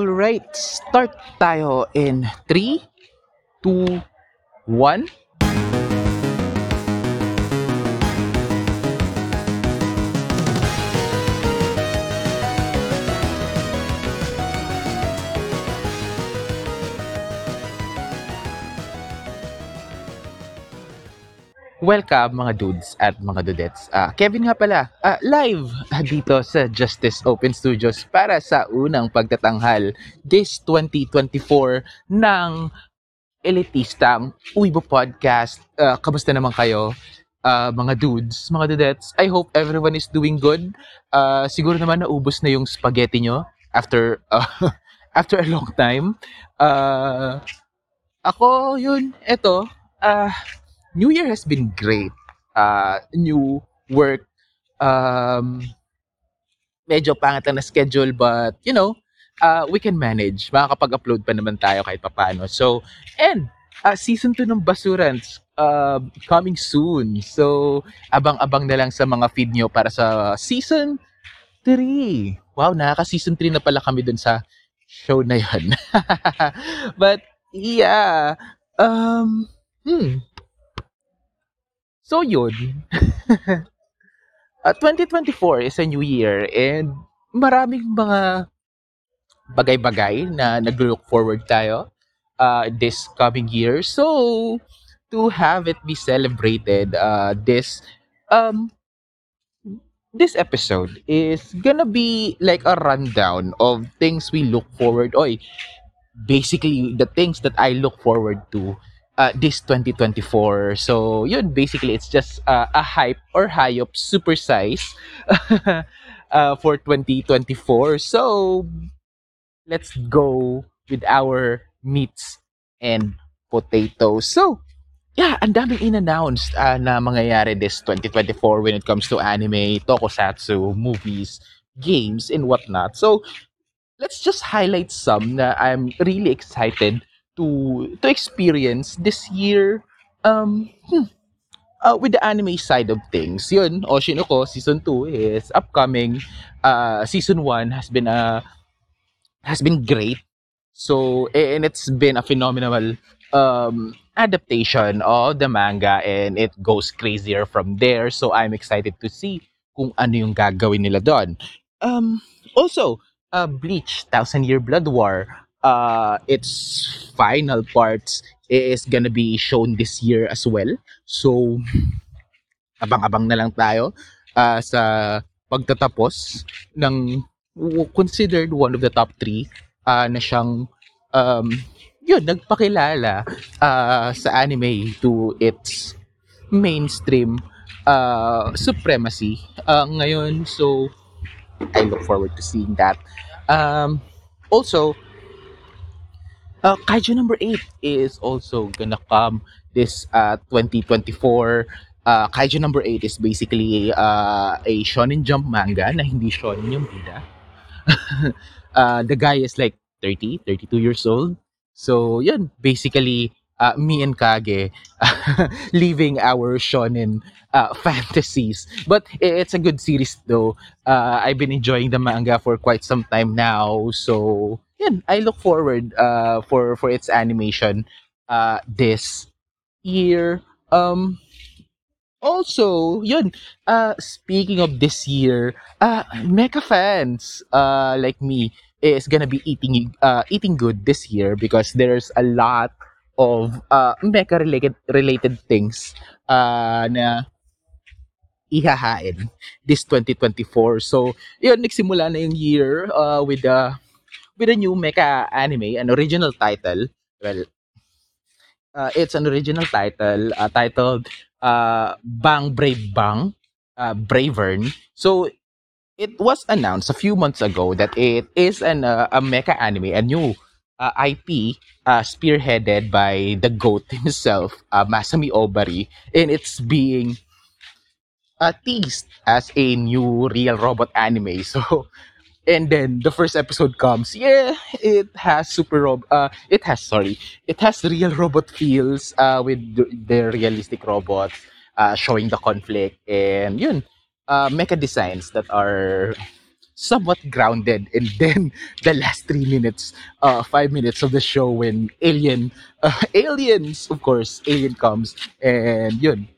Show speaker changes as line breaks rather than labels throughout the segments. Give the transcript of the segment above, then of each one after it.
Alright, start tayo in 3, 2, 1. Welcome mga dudes at mga dudettes. Ah, Kevin nga pala, ah, live dito sa Justice Open Studios para sa unang pagtatanghal this 2024 ng elitistang Uibo Podcast. Ah, kamusta naman kayo? Ah, mga dudes, mga dudettes. I hope everyone is doing good. Ah, siguro naman naubos na yung spaghetti nyo after ah, after a long time. Ah, ako, yun, eto, ah, New Year has been great. Uh, new work. Um, medyo pangit lang na schedule but, you know, uh, we can manage. Makakapag-upload pa naman tayo kahit papano. So, and, uh, season 2 ng Basurans uh, coming soon. So, abang-abang na lang sa mga feed nyo para sa season 3. Wow, nakaka-season 3 na pala kami dun sa show na yun. but, yeah. Um, hmm. So yun. uh, 2024 is a new year and maraming mga bagay-bagay na nag-look forward tayo uh, this coming year. So, to have it be celebrated, uh, this um, this episode is gonna be like a rundown of things we look forward. Oy, basically the things that I look forward to uh, this 2024. So, yun, basically, it's just uh, a hype or hype super size uh, for 2024. So, let's go with our meats and potatoes. So, yeah, ang daming in-announced uh, na mangyayari this 2024 when it comes to anime, tokusatsu, movies, games, and whatnot. So, let's just highlight some na I'm really excited to to experience this year um hmm, uh, with the anime side of things. Yun, Oshi no Ko season 2 is upcoming. Uh, season 1 has been a has been great. So and it's been a phenomenal um adaptation of the manga and it goes crazier from there. So I'm excited to see kung ano yung gagawin nila doon. Um also, uh, Bleach Thousand Year Blood War uh, its final parts is gonna be shown this year as well. So, abang-abang na lang tayo uh, sa pagtatapos ng considered one of the top three uh, na siyang um, yun, nagpakilala uh, sa anime to its mainstream uh, supremacy uh, ngayon. So, I look forward to seeing that. Um, also, uh, Kaiju number 8 is also gonna come this uh, 2024. Uh, Kaiju number 8 is basically uh, a shonen jump manga na hindi shonen yung bida. uh, the guy is like 30, 32 years old. So, yun, basically, uh, me and Kage leaving our shonen uh, fantasies. But it's a good series though. Uh, I've been enjoying the manga for quite some time now. So, yun, I look forward uh, for for its animation uh, this year. Um, also, yun, uh, speaking of this year, uh, mecha fans uh, like me is gonna be eating uh, eating good this year because there's a lot of uh, mecha related related things uh, na ihahain this 2024. So, yun, nagsimula na yung year uh, with the with a new mecha anime, an original title. Well, uh, it's an original title uh, titled uh, Bang Brave Bang, uh, Bravern. So it was announced a few months ago that it is an uh, a mecha anime, a new uh, IP uh, spearheaded by the GOAT himself, uh, Masami Obari, and it's being uh, teased as a new real robot anime. So and then the first episode comes yeah it has super rob uh it has sorry it has real robot feels uh with the, the realistic robots uh showing the conflict and yun uh mecha designs that are somewhat grounded. And then the last three minutes, uh, five minutes of the show when Alien, uh, aliens, of course, Alien comes and yun,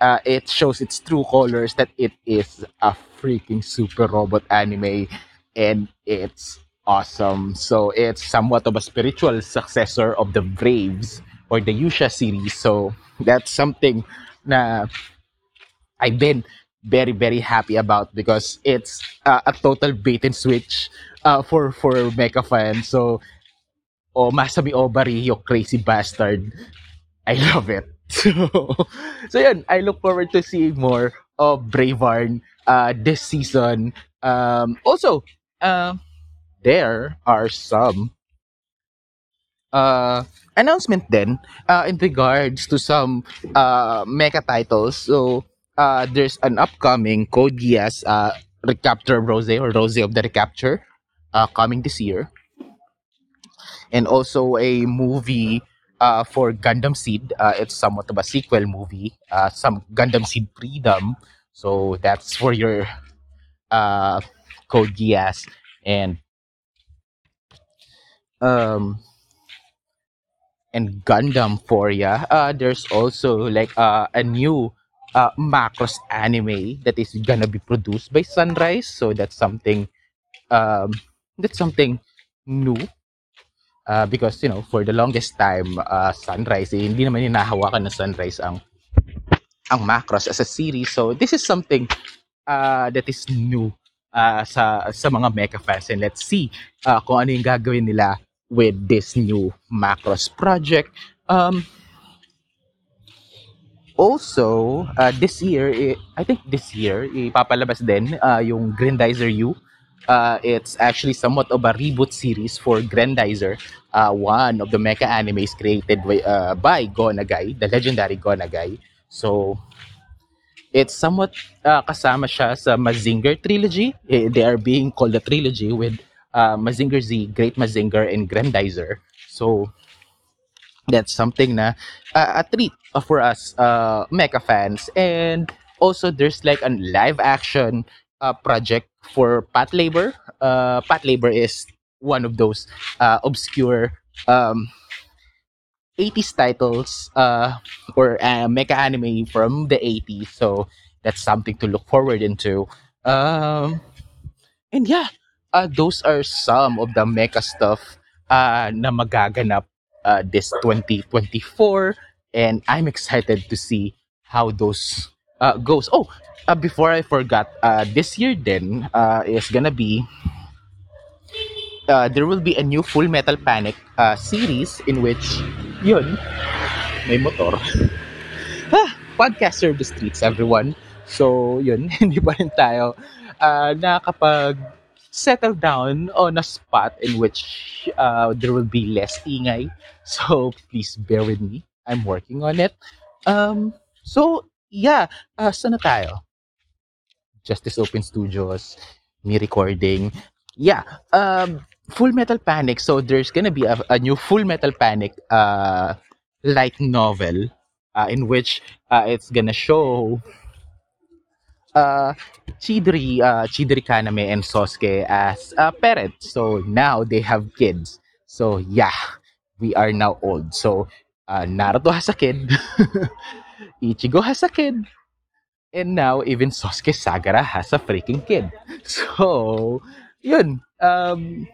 uh, it shows its true colors that it is a freaking super robot anime and it's awesome. So it's somewhat of a spiritual successor of the Braves or the Yusha series. So that's something na I've been very very happy about because it's uh, a total bait and switch uh, for for mecha fans. So oh Masami Obari, you crazy bastard. I love it. So, so yun, I look forward to seeing more of Bravern uh, this season. Um, also, uh, there are some uh, announcement then uh, in regards to some uh, mecha titles. So uh, there's an upcoming Code Geass uh, Recapture Rose or Rose of the Recapture uh, coming this year. And also a movie uh, for Gundam Seed. Uh, it's somewhat of a sequel movie. Uh, some Gundam Seed Freedom. So that's for your uh, Code Geass. And um, and Gundam for ya. Uh, there's also like uh, a new uh, Macross anime that is gonna be produced by Sunrise. So that's something um, that's something new. Uh, because you know for the longest time uh, Sunrise eh, hindi naman hinahawakan ng Sunrise ang ang Macross as a series so this is something uh, that is new uh, sa sa mga mecha fans and let's see uh, kung ano yung gagawin nila with this new Macross project. Um, also, uh, this year, I think this year, ipapalabas din uh, yung Grandizer U. Uh, it's actually somewhat of a reboot series for Grandizer, uh, one of the mecha animes created by, uh, by Go Nagai, the legendary Go Nagai. So, it's somewhat uh, kasama siya sa Mazinger trilogy. Eh, they are being called a trilogy with uh, Mazinger Z, Great Mazinger, and Grandizer. So that's something na uh, a treat for us uh, mecha fans. And also there's like a live action uh, project for Patlabor. Uh, Patlabor is one of those uh, obscure um, 80s titles uh, or uh, mecha anime from the 80s. So that's something to look forward into. Um, and yeah, uh, those are some of the mecha stuff uh, na magaganap uh, this 2024 and I'm excited to see how those uh, goes. Oh, uh, before I forgot, uh, this year then uh, is gonna be uh, there will be a new Full Metal Panic uh, series in which yun may motor. ah, podcast the streets everyone. So yun, hindi pa rin tayo uh, nakakapag settle down on a spot in which uh, there will be less ingay. So please bear with me. I'm working on it. Um, so yeah, uh, sana tayo? Justice Open Studios, me recording. Yeah, um, Full Metal Panic. So there's gonna be a, a new Full Metal Panic uh, light novel uh, in which uh, it's gonna show uh, Chidori, uh, Chidori Kaname and Sosuke as parents. So now they have kids. So yeah, we are now old. So uh, Naruto has a kid, Ichigo has a kid, and now even Sosuke Sagara has a freaking kid. So yun. Um,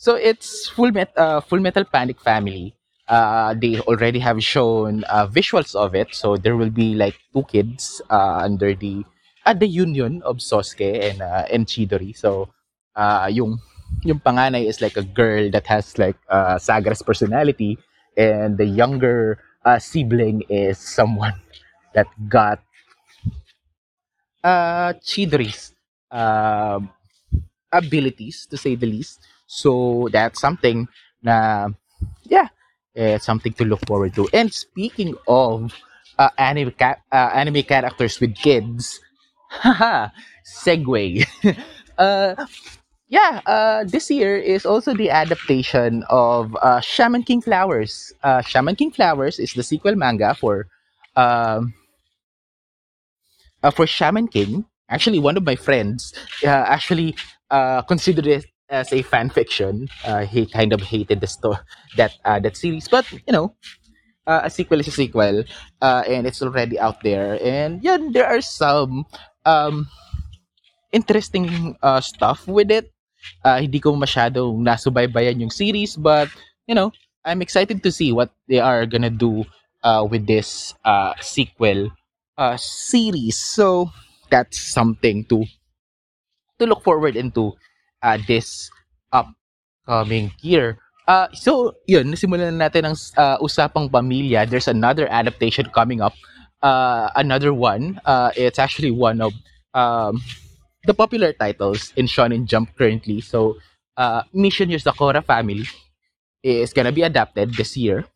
so it's Full, Met- uh, Full Metal Panic Family. Uh, they already have shown uh, visuals of it. So there will be like two kids uh, under the at the union of Sosuke and uh, and Chidori. So uh, yung yung panganay is like a girl that has like uh, Sagara's personality and the younger uh, sibling is someone that got uh, Chidori's uh, abilities to say the least. So that's something na yeah, it's something to look forward to. And speaking of uh, anime ca- uh, anime characters with kids, Haha, segue. uh, yeah, uh, this year is also the adaptation of uh, Shaman King Flowers. Uh, Shaman King Flowers is the sequel manga for um, uh, for Shaman King. Actually, one of my friends uh, actually uh, consider it as a fan fiction. Uh, he kind of hated the sto- that uh, that series, but you know, uh, a sequel is a sequel, uh, and it's already out there. And yeah, there are some um, interesting uh, stuff with it. Uh, hindi ko masyadong nasubaybayan yung series, but you know, I'm excited to see what they are gonna do with this sequel series. So that's something to to look forward into uh, this upcoming year. Uh, so, yun, nasimulan na natin ang uh, usapang pamilya. There's another adaptation coming up. Uh, another one. Uh, it's actually one of um, the popular titles in Shonen Jump currently. So, uh, Mission Yozakura Family is gonna be adapted this year.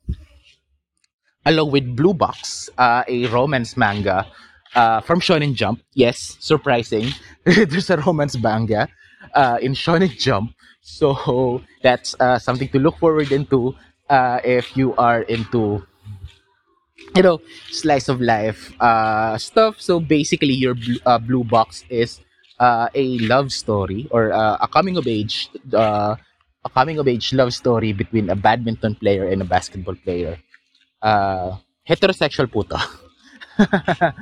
Along with Blue Box, uh, a romance manga uh, from Shonen Jump. Yes, surprising. There's a romance manga uh, in Shonen Jump. So that's uh, something to look forward into uh, if you are into you know slice of life uh, stuff. So basically, your blue, uh, blue box is uh, a love story or uh, a coming of age uh, a coming of age love story between a badminton player and a basketball player. Uh, heterosexual puta.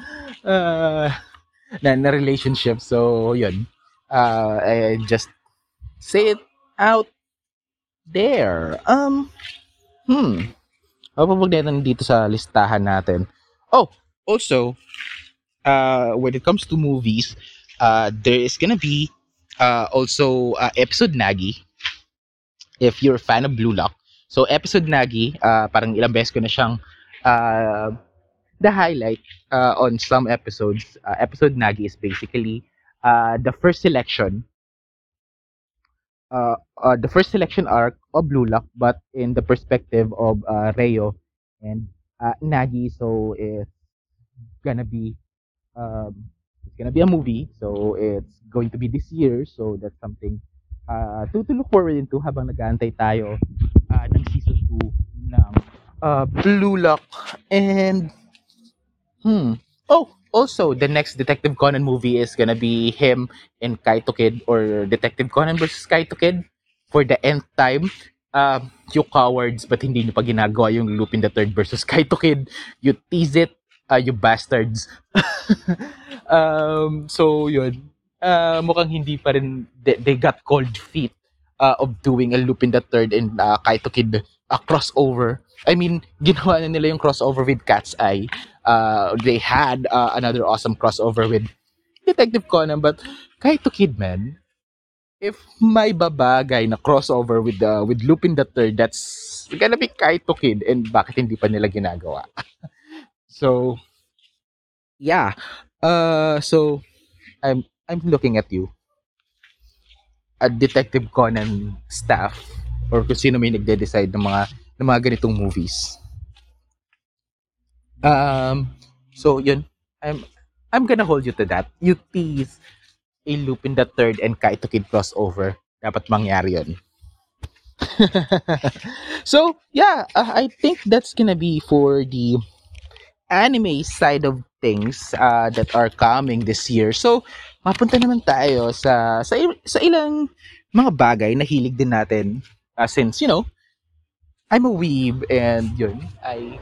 uh, na relationship. So, yun. Uh, I just say it out there. Um, hmm. Papapag natin dito sa listahan natin. Oh, also, uh, when it comes to movies, uh, there is gonna be uh, also uh, episode Nagi. If you're a fan of Blue Lock. So, episode Nagi, uh, parang ilang beses ko na siyang uh, the highlight uh, on some episodes. Uh, episode Nagi is basically uh, the first selection uh, uh, the first selection arc of Blue Lock, but in the perspective of uh, Reo and uh, Nagi. So it's gonna be um, it's gonna be a movie. So it's going to be this year. So that's something uh, to, to look forward into habang nag-aantay tayo uh, ng season 2 ng uh, Blue Lock. And hmm, oh, also the next Detective Conan movie is gonna be him and Kaito Kid or Detective Conan versus Kaito Kid for the nth time. Uh, you cowards, but hindi nyo pa ginagawa yung Lupin the Third versus Kaito Kid. You tease it, uh, you bastards. um, so, yun. Uh, mukhang hindi pa rin, they, they got cold feet uh, of doing a Lupin the Third and uh, Kaito Kid uh, crossover. I mean, ginawa na nila yung crossover with Cat's Eye. Uh, they had uh, another awesome crossover with Detective Conan, but Kaito Kid, man, if may babagay na crossover with uh, with Lupin the Third, that's gonna be Kaito Kid, and bakit hindi pa nila ginagawa? so, yeah. Uh, so, I'm I'm looking at you. A Detective Conan staff or kung sino may nagde-decide ng mga ng mga ganitong movies. Um, so yun, I'm I'm gonna hold you to that. You tease a Lupin the Third and Kaito Kid crossover. Dapat mangyari yun. so yeah, uh, I think that's gonna be for the anime side of things uh, that are coming this year. So, mapunta naman tayo sa sa, sa ilang mga bagay na hilig din natin uh, since, you know, I'm a weeb and yun, I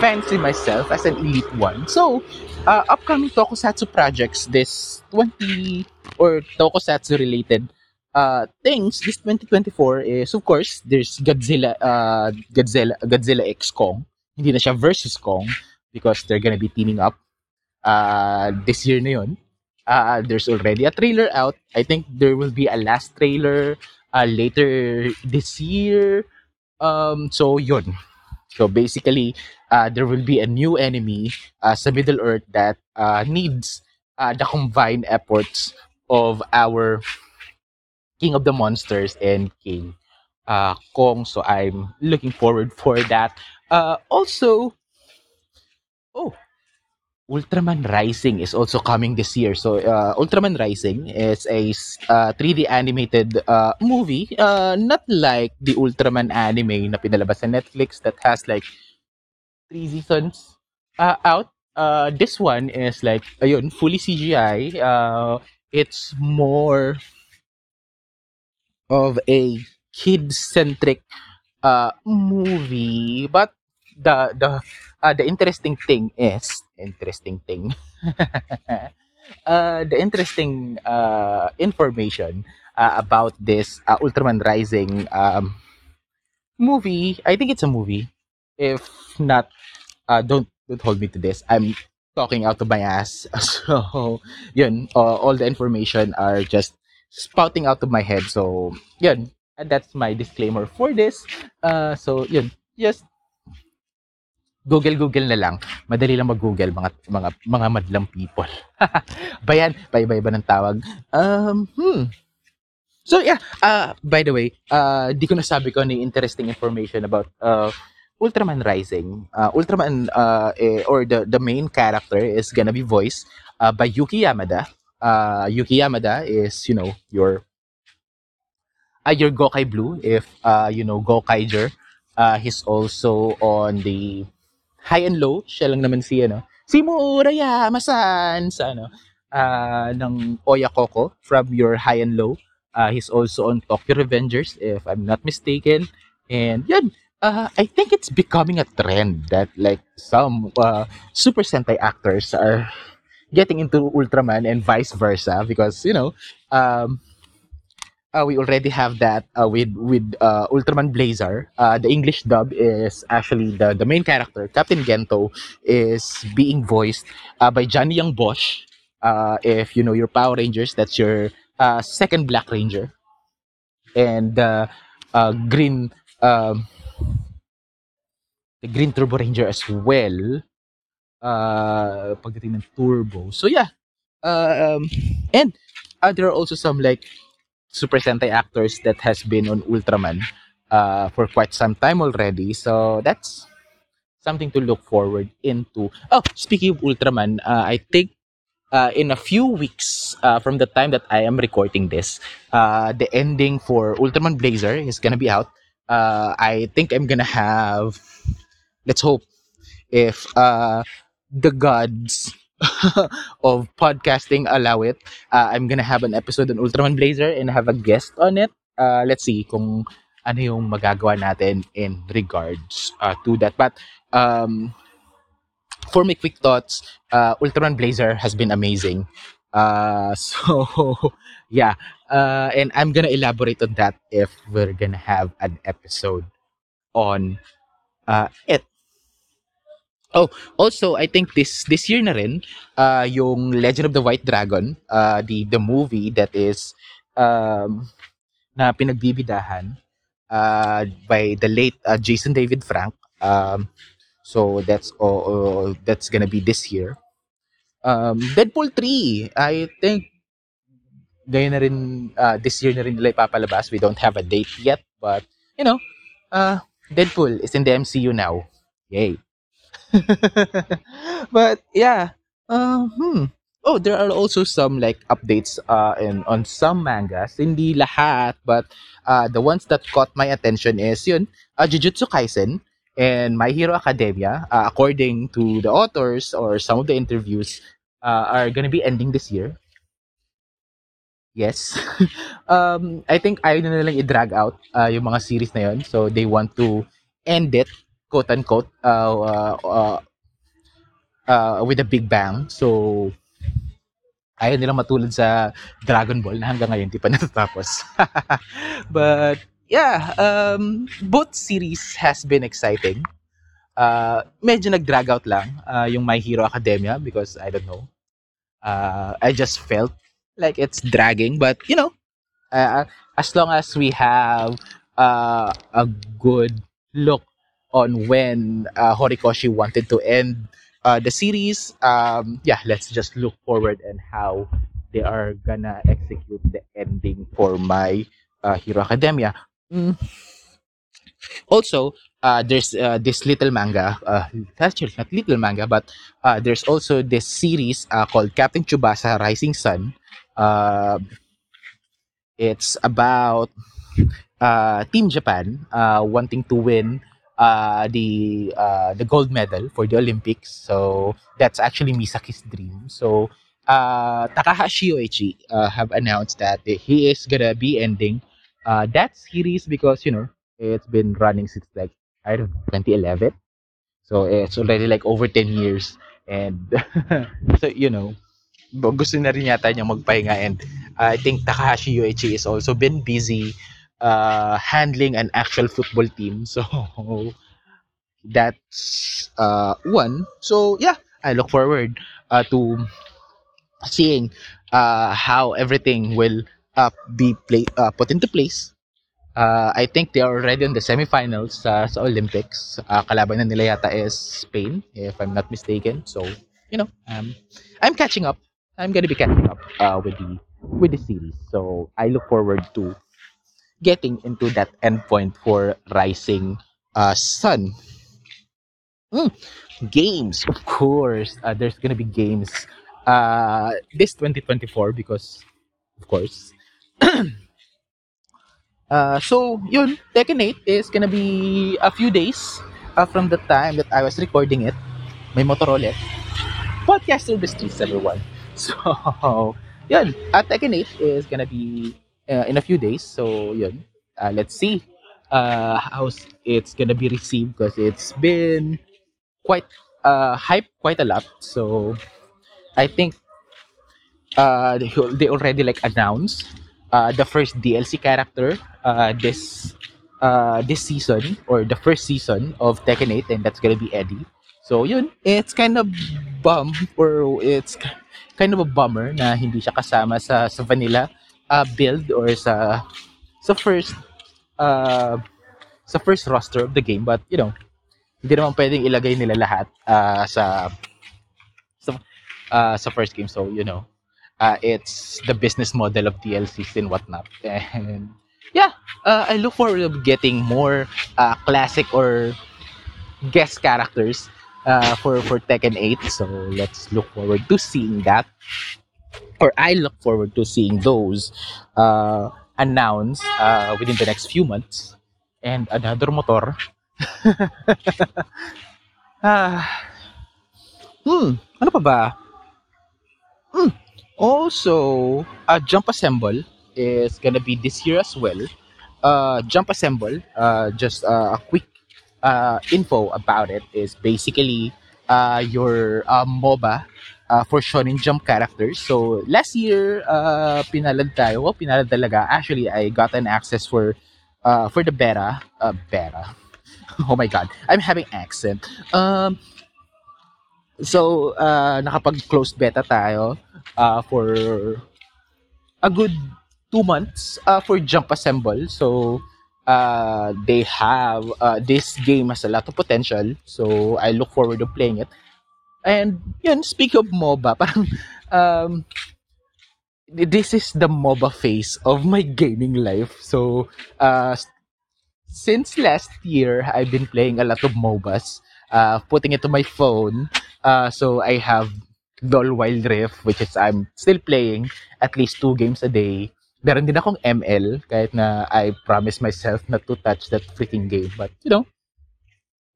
fancy myself as an elite one. So, uh, upcoming tokusatsu projects this 20 or tokusatsu related uh, things this 2024 is of course there's Godzilla uh, Godzilla Godzilla X Kong. Hindi na siya versus Kong because they're gonna be teaming up uh, this year na yun. Uh, there's already a trailer out. I think there will be a last trailer uh, later this year. Um, so yun. So basically, uh, there will be a new enemy uh, sa Middle Earth that uh, needs uh, the combined efforts of our King of the Monsters and King uh, Kong. So I'm looking forward for that. Uh, also, oh, Ultraman Rising is also coming this year. So uh, Ultraman Rising is a uh, 3D animated uh, movie, uh, not like the Ultraman anime na pinalabas sa Netflix that has like three seasons uh, out. Uh, this one is like ayun, fully CGI. Uh, it's more of a kid-centric uh, movie. But the the uh, the interesting thing is interesting thing. uh, the interesting uh, information uh, about this uh, Ultraman Rising um, movie. I think it's a movie. If not, uh, don't don't hold me to this. I'm talking out of my ass. So, yun, uh, all the information are just spouting out of my head. So, yun, and that's my disclaimer for this. Uh, so, yun, just Google Google na lang. Madali lang mag-Google mga mga mga madlang people. Bayan, bye-bye ba ng tawag? Um, hmm. So yeah, uh, by the way, uh, di ko nasabi ko ni interesting information about uh, Ultraman Rising. Uh, Ultraman uh, eh, or the the main character is gonna be voiced uh, by Yuki Yamada. Uh, Yuki Yamada is you know your uh, your Gokai Blue if uh, you know Gokaiger. Uh, he's also on the high and low. Siya lang naman si ano si Murayama-san sa ano uh, ng Oyakoko from your high and low. Uh, he's also on Tokyo Revengers, if I'm not mistaken. And yun, uh, I think it's becoming a trend that like some uh, Super Sentai actors are getting into Ultraman and vice versa because you know um, uh, we already have that uh, with with uh, Ultraman Blazar. Uh, the English dub is actually the the main character Captain Gento is being voiced uh, by Johnny Yong Bosch. Uh, if you know your Power Rangers, that's your second Black Ranger, and Green um, the Green Turbo Ranger as well. Uh, pagdating ng Turbo. So yeah, um, and uh, there are also some like Super Sentai actors that has been on Ultraman uh, for quite some time already. So that's something to look forward into. Oh, speaking of Ultraman, uh, I think uh, in a few weeks uh, from the time that I am recording this, uh, the ending for Ultraman Blazar is gonna be out. Uh, I think I'm gonna have. Let's hope if uh, the gods of podcasting allow it, uh, I'm gonna have an episode on Ultraman Blazar and have a guest on it. Uh, let's see kung ano yung magagawa natin in regards uh, to that. But um, for my quick thoughts, uh, Ultraman Blazar has been amazing. Uh, so yeah, uh, and I'm gonna elaborate on that if we're gonna have an episode on uh, it. Oh, also I think this this year na rin uh, yung Legend of the White Dragon, uh, the the movie that is um, na pinagbibidahan uh, by the late uh, Jason David Frank. Um, so that's oh, that's gonna be this year. Um, Deadpool 3, I think ngayon na rin uh, this year na rin nila ipapalabas. We don't have a date yet, but you know, uh, Deadpool is in the MCU now. Yay. but yeah, uh, hmm. Oh, there are also some like updates uh in on some mangas. Hindi lahat, but uh the ones that caught my attention is yun, uh, Jujutsu Kaisen and My Hero Academia. Uh, according to the authors or some of the interviews, uh, are gonna be ending this year. Yes. um, I think ayaw na nilang i-drag out uh, yung mga series na yun. So, they want to end it, quote-unquote, uh, uh, uh, uh, with a big bang. So, ayaw nilang matulad sa Dragon Ball na hanggang ngayon di pa natatapos. But, yeah, um, both series has been exciting. Uh, medyo nag-drag out lang uh, yung My Hero Academia because, I don't know, uh, I just felt like it's dragging. But, you know, uh, as long as we have uh, a good look on when uh, Horikoshi wanted to end uh, the series, um, yeah, let's just look forward and how they are gonna execute the ending for my uh, Hero Academia. Mm. Also, uh, there's uh, this little manga. Uh, actually, not little manga, but uh, there's also this series uh, called Captain Tsubasa Rising Sun. Uh, it's about uh, Team Japan uh, wanting to win uh, the uh, the gold medal for the Olympics. So that's actually Misaki's dream. So uh, Takahashi Yoichi uh, have announced that he is gonna be ending uh, that series because you know it's been running since like I don't know 2011, so it's already like over 10 years, and so you know gusto na rin yata niya magpahinga and I think Takahashi Yoichi is also been busy uh, handling an actual football team, so that's uh, one. So yeah, I look forward uh, to seeing uh, how everything will uh, be play, uh, put into place. Uh, I think they are already in the semifinals uh, sa Olympics. Uh, kalaban na nila yata is Spain, if I'm not mistaken. So, you know, um, I'm catching up. I'm gonna be catching up uh, with the with the series. So I look forward to getting into that endpoint for Rising uh, Sun. Mm, games, of course. Uh, there's gonna be games uh, this 2024 because, of course. uh, so, yun, Tekken 8 is gonna be a few days uh, from the time that I was recording it. May Motorola. Podcast service treats everyone. So, yun, uh, Tekken 8 is gonna be uh, in a few days. So, yun, uh, let's see uh, how it's gonna be received because it's been quite uh, hype quite a lot. So, I think uh, they they already like announced uh, the first DLC character uh, this uh, this season or the first season of Tekken 8 and that's gonna be Eddie. So yun, it's kind of bum or it's kind of a bummer na hindi siya kasama sa sa vanilla uh, build or sa sa first uh, sa first roster of the game but you know hindi naman pwedeng ilagay nila lahat uh, sa sa uh, sa first game so you know uh, it's the business model of DLCs and whatnot. And yeah, uh, I look forward to getting more uh, classic or guest characters uh, for for Tekken 8. So let's look forward to seeing that, or I look forward to seeing those uh, announced uh, within the next few months. And another motor. Ah, hmm, ano pa ba? Hmm, Also, uh, Jump Assemble is gonna be this year as well. Uh, Jump Assemble, uh, just uh, a quick uh, info about it is basically uh, your uh, MOBA uh, for Shonen Jump characters. So last year, uh, pinalad tayo. Well, pinalad talaga. Actually, I got an access for uh, for the beta. Uh, beta. Oh my god, I'm having accent. Um, so uh, nakapag-closed beta tayo uh, for a good two months uh, for Jump Assemble. So uh, they have uh, this game has a lot of potential. So I look forward to playing it. And yun, speak of MOBA, parang um, this is the MOBA phase of my gaming life. So uh, since last year, I've been playing a lot of MOBAs, uh, putting it to my phone. Uh, so I have LOL Wild Rift, which is I'm still playing at least two games a day. Meron din akong ML, kahit na I promised myself not to touch that freaking game. But, you know,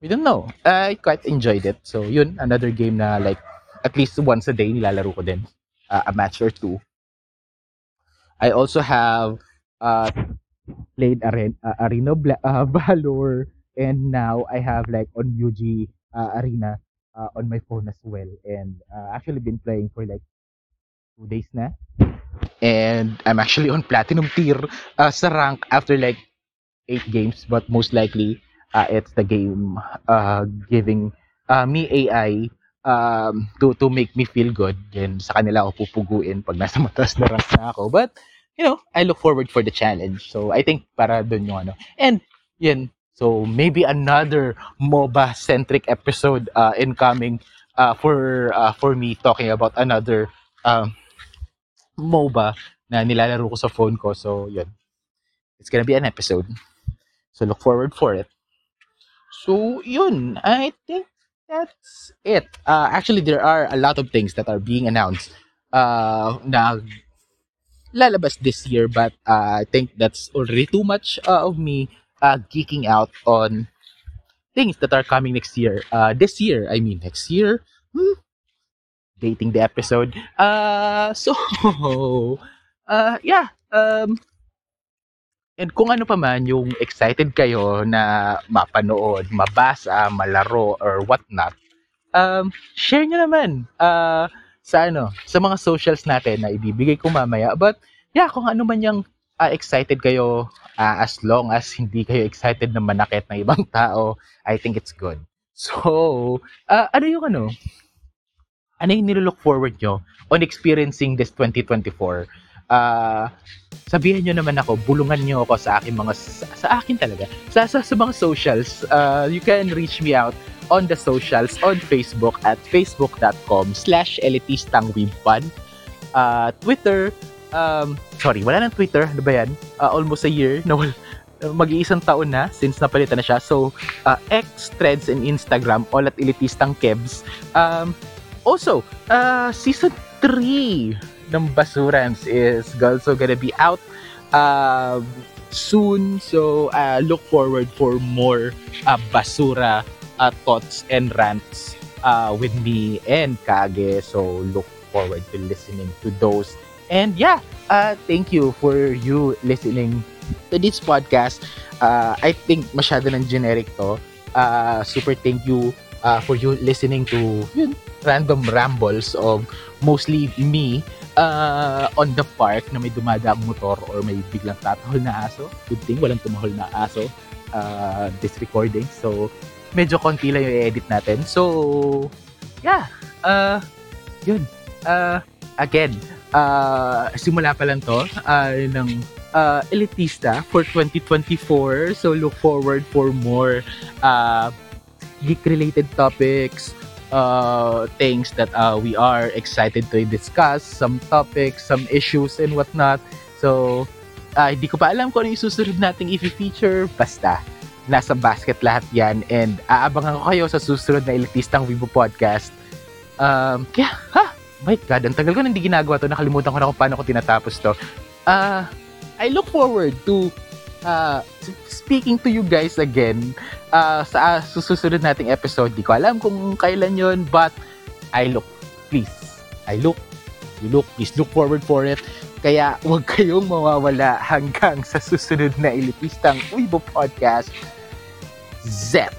we don't know. I quite enjoyed it. So, yun, another game na like, at least once a day, nilalaro ko din. Uh, a match or two. I also have uh, played Arena, uh, Arena Bla- uh, Valor, and now I have like Onmyoji uh, Arena uh, on my phone as well. And uh, actually been playing for like two days na. And I'm actually on platinum tier uh, sa rank after like eight games, but most likely uh, it's the game uh, giving uh, me AI um, to to make me feel good. Then sa kanila ako pupuguin pag nasa mataas na rank na ako. But you know, I look forward for the challenge. So I think para dun yung ano. And yun, so maybe another MOBA centric episode uh, incoming uh, for uh, for me talking about another um, MOBA na nilalaro ko sa phone ko. So yun, it's gonna be an episode. So look forward for it. So yun, I think that's it. Uh, actually, there are a lot of things that are being announced uh, na lalabas this year, but uh, I think that's already too much uh, of me uh, geeking out on things that are coming next year. Uh, this year, I mean next year. Hmm, dating the episode. Uh, so, uh, yeah. Um, and kung ano pa man yung excited kayo na mapanood, mabasa, malaro, or whatnot, um, share nyo naman uh, sa ano, sa mga socials natin na ibibigay ko mamaya. But, yeah, kung ano man yung uh, excited kayo, uh, as long as hindi kayo excited na manakit ng ibang tao, I think it's good. So, uh, ano yung ano, ano yung nilook forward nyo on experiencing this 2024? Uh, sabihin nyo naman ako, bulungan nyo ako sa akin mga, sa, sa akin talaga, sa, sa, sa mga socials. Uh, you can reach me out on the socials on Facebook at facebook.com slash elitistangwebpod. Uh, Twitter, um, sorry, wala nang Twitter. Ano ba yan? Uh, almost a year na mag-iisang taon na since napalitan na siya. So, uh, X, Threads, and Instagram, all at Elitistang Kebs. Um, also, uh, season 3 ng BasuRants is also gonna be out uh, soon. So, uh, look forward for more uh, Basura uh, thoughts and rants uh, with me and Kage. So, look forward to listening to those. And yeah, uh, thank you for you listening to this podcast. Uh, I think masyado ng generic to. Uh, super thank you uh, for you listening to yun, random rambles of mostly me uh, on the park na may dumadaang motor or may biglang tatahol na aso. Good thing, walang tumahol na aso uh, this recording. So, medyo konti lang yung edit natin. So, yeah. Uh, yun. Uh, again, uh, simula pa lang to uh, ng uh, Elitista for 2024. So, look forward for more uh, geek-related topics, uh, things that uh, we are excited to discuss, some topics, some issues, and whatnot. So, uh, hindi ko pa alam kung ano yung susunod nating i-feature. Basta, nasa basket lahat yan. And aabangan ko kayo sa susunod na Elitistang Weibo Podcast. Um, kaya, ha? My God, ang tagal ko na hindi ginagawa to. Nakalimutan ko na kung paano ko tinatapos to. Uh, I look forward to uh, speaking to you guys again uh, sa uh, susunod nating episode. Di ko alam kung kailan yon but I look, please, I look, you look, please look forward for it. Kaya huwag kayong mawawala hanggang sa susunod na Elitistang Uibo Podcast. Z.